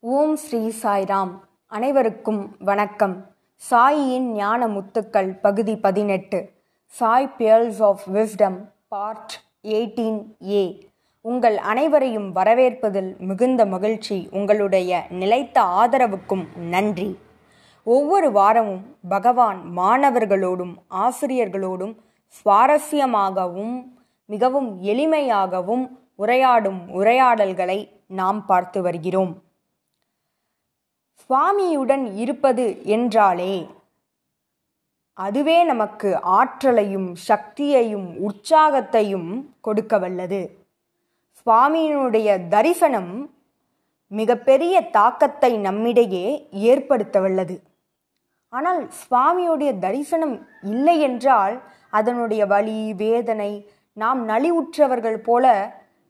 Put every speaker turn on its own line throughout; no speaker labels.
ஓம் ஸ்ரீ சாய்ராம். அனைவருக்கும் வணக்கம். சாயியின் ஞான முத்துக்கள் பகுதி பதினெட்டு. Sai pearls of wisdom part eighteen A. உங்கள் அனைவரையும் வரவேற்பதில் மிகுந்த மகிழ்ச்சி. உங்களுடைய நிலைத்த ஆதரவுக்கும் நன்றி. ஒவ்வொரு வாரமும் பகவான் மாணவர்களோடும் ஆசிரியர்களோடும் சுவாரஸ்யமாகவும் மிகவும் எளிமையாகவும் உரையாடும் உரையாடல்களை நாம் பார்த்து வருகிறோம். சுவாமியுடன் இருப்பது என்றாலே அதுவே நமக்கு ஆற்றலையும் சக்தியையும் உற்சாகத்தையும் கொடுக்க வல்லது சுவாமியினுடைய தரிசனம் மிகப்பெரிய தாக்கத்தை நம்மிடையே ஏற்படுத்த வல்லது ஆனால் சுவாமியுடைய தரிசனம் இல்லை என்றால் அதனுடைய வலி வேதனை நாம் நலிவுற்றவர்கள் போல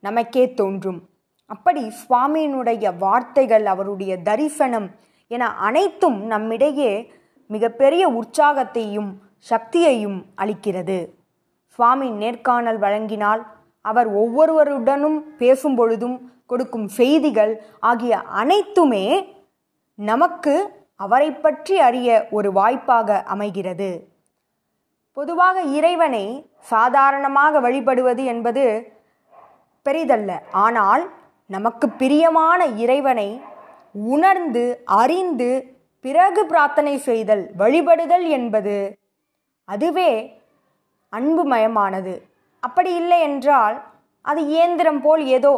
நமக்கே தோன்றும். அப்படி சுவாமியினுடைய வார்த்தைகள் அவருடைய தரிசனம் என அனைத்தும் நம்மிடையே மிகப்பெரிய உற்சாகத்தையும் சக்தியையும் அளிக்கிறது. சுவாமி நேர்காணல் வழங்கினால் அவர் ஒவ்வொருவருடனும் பேசும் பொழுதும் கொடுக்கும் செய்திகள் ஆகிய அனைத்துமே நமக்கு அவரை பற்றி அறிய ஒரு வாய்ப்பாக அமைகிறது. பொதுவாக இறைவனை சாதாரணமாக வழிபடுவது என்பது பெரிதல்ல. ஆனால் நமக்கு பிரியமான இறைவனை உணர்ந்து அறிந்து பிறகு பிரார்த்தனை செய்தல் வழிபடுதல் என்பது அதுவே அன்புமயமானது. அப்படி இல்லை என்றால் அது இயந்திரம் போல் ஏதோ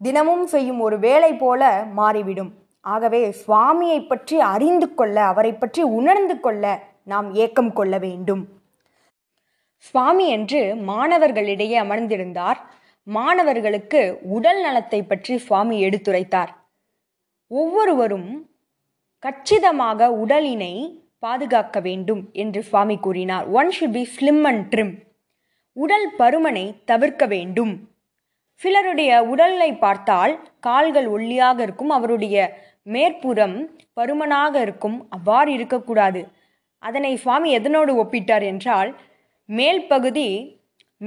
தினமும் செய்யும் ஒரு வேலை போல மாறிவிடும். ஆகவே சுவாமியை பற்றி அறிந்து கொள்ள அவரை பற்றி உணர்ந்து கொள்ள நாம் ஏக்கம் கொள்ள வேண்டும். சுவாமி என்று மாணவர்களிடையே அமர்ந்திருந்தார். மாணவர்களுக்கு உடல் நலத்தை பற்றி சுவாமி எடுத்துரைத்தார். ஒவ்வொருவரும் கச்சிதமாக உடலினை பாதுகாக்க வேண்டும் என்று சுவாமி கூறினார். One should be slim and trim உடல் பருமனை தவிர்க்க வேண்டும். சிலருடைய உடலை பார்த்தால் கால்கள் ஒல்லியாக இருக்கும் அவருடைய மேற்புறம் பருமனாக இருக்கும் அவ்வாறு இருக்கக்கூடாது. அதனை சுவாமி எதனோடு ஒப்பிட்டார் என்றால் மேல் பகுதி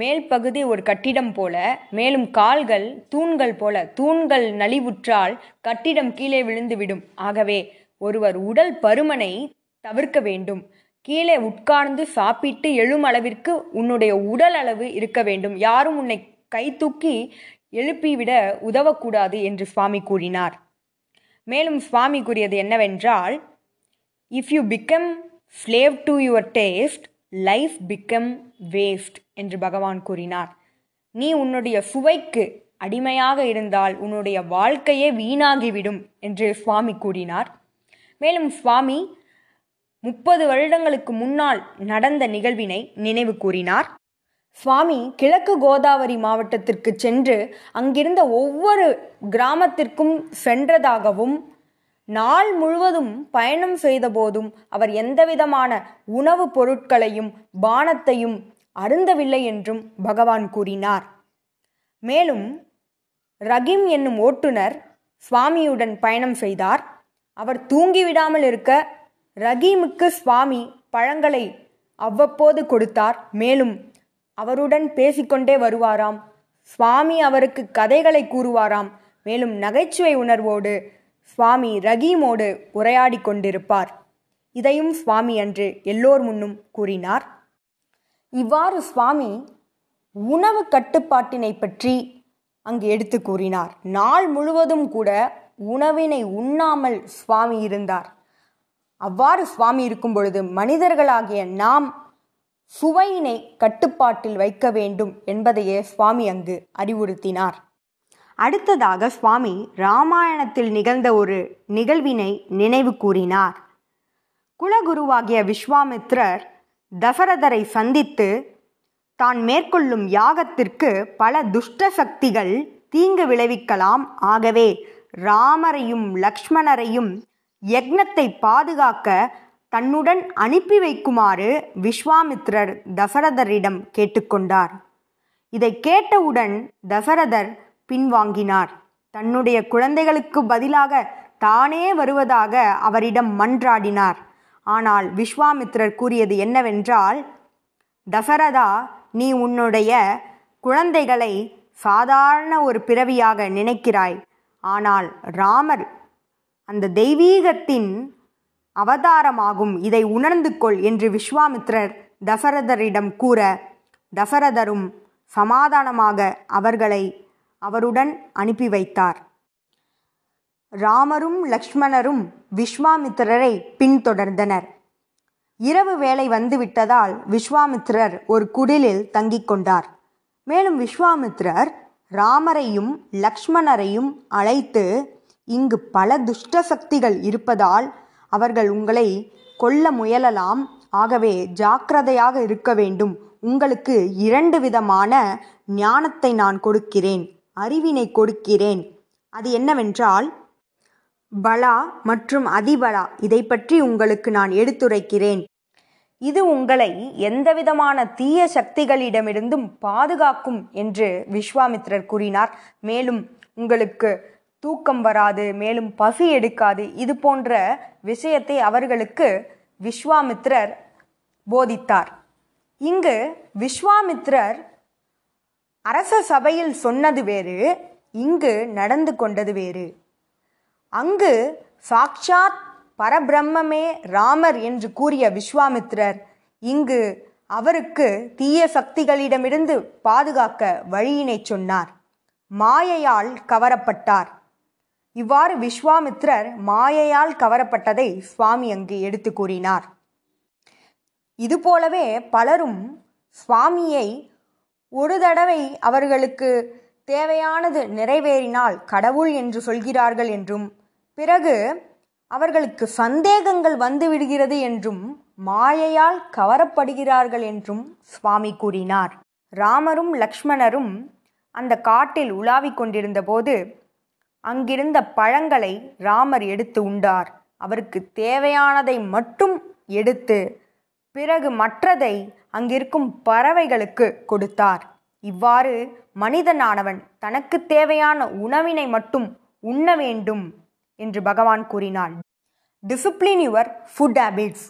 மேல் பகுதி ஒரு கட்டிடம் போல மேலும் கால்கள் தூண்கள் போல. தூண்கள் நலிவுற்றால் கட்டிடம் கீழே விழுந்துவிடும். ஆகவே ஒருவர் உடல் பருமனை தவிர்க்க வேண்டும். கீழே உட்கார்ந்து சாப்பிட்டு எழும் அளவிற்கு உன்னுடைய உடல் அளவு இருக்க வேண்டும். யாரும் உன்னை கை தூக்கி எழுப்பிவிட உதவக்கூடாது என்று சுவாமி கூறினார். மேலும் சுவாமி கூறியது என்னவென்றால் if you become slave to your taste life become waste என்று பகவான் கூறினார். நீ உன்னுடைய சுவைக்கு அடிமையாக இருந்தால் உன்னுடைய வாழ்க்கையே வீணாகிவிடும் என்று சுவாமி கூறினார். மேலும் சுவாமி முப்பது வருடங்களுக்கு முன்னால் நடந்த நிகழ்வினை நினைவு கூறினார். சுவாமி கிழக்கு கோதாவரி மாவட்டத்திற்கு சென்று அங்கிருந்த ஒவ்வொரு கிராமத்திற்கும் சென்றதாகவும் நாள் முழுவதும் பயணம் செய்தபோதும் அவர் எந்தவிதமான உணவுப் பொருட்களையும் பானத்தையும் அருந்தவில்லை என்றும் பகவான் கூறினார். மேலும் ரஹீம் என்னும் ஓட்டுநர் சுவாமியுடன் பயணம் செய்தார். அவர் தூங்கிவிடாமல் இருக்க ரகீமுக்கு சுவாமி பழங்களை அவ்வப்போது கொடுத்தார். மேலும் அவருடன் பேசிக்கொண்டே வருவாராம். சுவாமி அவருக்கு கதைகளை கூறுவாராம். மேலும் நகைச்சுவை உணர்வோடு சுவாமி ரகீமோடு உரையாடி கொண்டிருப்பார் இதையும் சுவாமி அன்று எல்லோர் முன்னும் கூறினார். இவ்வாறு சுவாமி உணவு கட்டுப்பாட்டினை பற்றி அங்கு எடுத்து கூறினார். நாள் முழுவதும் கூட உணவினை உண்ணாமல் சுவாமி இருந்தார். அவ்வாறு சுவாமி இருக்கும் பொழுது மனிதர்களாகிய நாம் சுவையினை கட்டுப்பாட்டில் வைக்க வேண்டும் என்பதையே சுவாமி அங்கு அறிவுறுத்தினார். அடுத்ததாக சுவாமி ராமாயணத்தில் நிகழ்ந்த ஒரு நிகழ்வினை நினைவு கூறினார். குலகுருவாகிய விஸ்வாமித்ரர் தசரதரை சந்தித்து தான் மேற்கொள்ளும் யாகத்திற்கு பல துஷ்ட சக்திகள் தீங்கு விளைவிக்கலாம் ஆகவே ராமரையும் லக்ஷ்மணரையும் யக்னத்தை பாதுகாக்க தன்னுடன் அனுப்பி வைக்குமாறு விஸ்வாமித்ரர் தசரதரிடம் கேட்டுக்கொண்டார். இதை கேட்டவுடன் தசரதர் பின்வாங்கினார். தன்னுடைய குழந்தைகளுக்கு பதிலாக தானே வருவதாக அவரிடம் மன்றாடினார். ஆனால் விஸ்வாமித்ரர் கூறியது என்னவென்றால் தசரதா நீ உன்னுடைய குழந்தைகளை சாதாரண ஒரு பிறவியாக நினைக்கிறாய். ஆனால் ராமர் அந்த தெய்வீகத்தின் அவதாரமாகும். இதை உணர்ந்து கொள் என்று விஸ்வாமித்ரர் தசரதரிடம் கூற தசரதரும் சமாதானமாக அவர்களை அவருடன் அனுப்பி வைத்தார். ராமரும் லக்ஷ்மணரும் விஸ்வாமித்திரரை பின்தொடர்ந்தனர். இரவு வேளை வந்துவிட்டதால் விஸ்வாமித்திரர் ஒரு குடிலில் தங்கிக் கொண்டார். மேலும் விஸ்வாமித்திரர் ராமரையும் லக்ஷ்மணரையும் அழைத்து இங்கு பல துஷ்ட சக்திகள் இருப்பதால் அவர்கள் உங்களை கொல்ல முயலலாம். ஆகவே ஜாக்கிரதையாக இருக்க வேண்டும். உங்களுக்கு இரண்டு விதமான ஞானத்தை நான் கொடுக்கிறேன். அறிவினை கொடுக்கிறேன். அது என்னவென்றால் பலா மற்றும் அதிபலா இதை பற்றி உங்களுக்கு நான் எடுத்துரைக்கிறேன். இது உங்களை எந்தவிதமான தீய சக்திகளிடமிருந்தும் பாதுகாக்கும் என்று விஸ்வாமித்ரர் கூறினார். மேலும் உங்களுக்கு தூக்கம் வராது மேலும் பசி எடுக்காது இது போன்ற விஷயத்தை அவர்களுக்கு விஸ்வாமித்ரர் போதித்தார். இங்கு விஸ்வாமித்ரர் அரச சபையில் சொன்னது வேறு இங்கு நடந்து கொண்டது வேறு. அங்கு சாக்ஷாத் பரபிரம்மமே ராமர் என்று கூறிய விஸ்வாமித்திரர் இங்கு அவருக்கு தீய சக்திகளிடமிருந்து பாதுகாக்க வழியினை சொன்னார். மாயையால் கவரப்பட்டார். இவ்வாறு விஸ்வாமித்திரர் மாயையால் கவரப்பட்டதை சுவாமி அங்கு எடுத்து கூறினார். இதுபோலவே பலரும் சுவாமியை ஒரு தடவை அவர்களுக்கு தேவையானது நிறைவேறினால் கடவுள் என்று சொல்கிறார்கள் என்றும் பிறகு அவர்களுக்கு சந்தேகங்கள் வந்துவிடுகிறது என்றும் மாயையால் கவரப்படுகிறார்கள் என்றும் சுவாமி கூறினார். ராமரும் லக்ஷ்மணரும் அந்த காட்டில் உலாவிக் கொண்டிருந்தபோது அங்கிருந்த பழங்களை ராமர் எடுத்து உண்டார். அவருக்கு தேவையானதை மட்டும் எடுத்து பிறகு மற்றதை அங்கிருக்கும் பறவைகளுக்கு கொடுத்தார். இவ்வாறு மனிதனானவன் தனக்கு தேவையான உணவினை மட்டும் உண்ண வேண்டும் என்று பகவான் கூறினார் டிசிப்ளின் யுவர் ஃபுட் ஹேபிட்ஸ்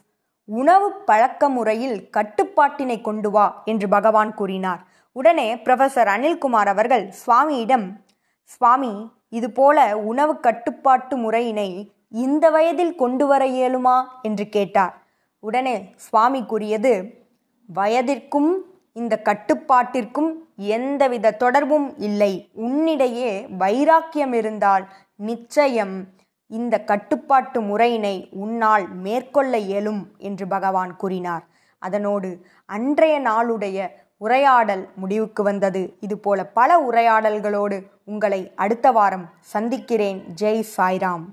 உணவு பழக்க முறையில் கட்டுப்பாட்டினை கொண்டு வா என்று பகவான் கூறினார். உடனே ப்ரொஃபசர் அனில்குமார் அவர்கள் சுவாமியிடம் சுவாமி இதுபோல உணவு கட்டுப்பாட்டு முறையினை இந்த வயதில் கொண்டு வர இயலுமா? என்று கேட்டார். உடனே சுவாமி கூறியது வயதிற்கும் இந்த கட்டுப்பாட்டிற்கும் எந்தவித தொடர்பும் இல்லை. உன்னிடையே வைராக்கியம் இருந்தால் நிச்சயம் இந்த கட்டுப்பாட்டு முறையினை உன்னால் மேற்கொள்ள இயலும் என்று பகவான் கூறினார். அதனோடு அன்றைய நாளுடைய உரையாடல் முடிவுக்கு வந்தது. இதுபோல பல உரையாடல்களோடு உங்களை அடுத்த வாரம் சந்திக்கிறேன். ஜெய் சாய்ராம்.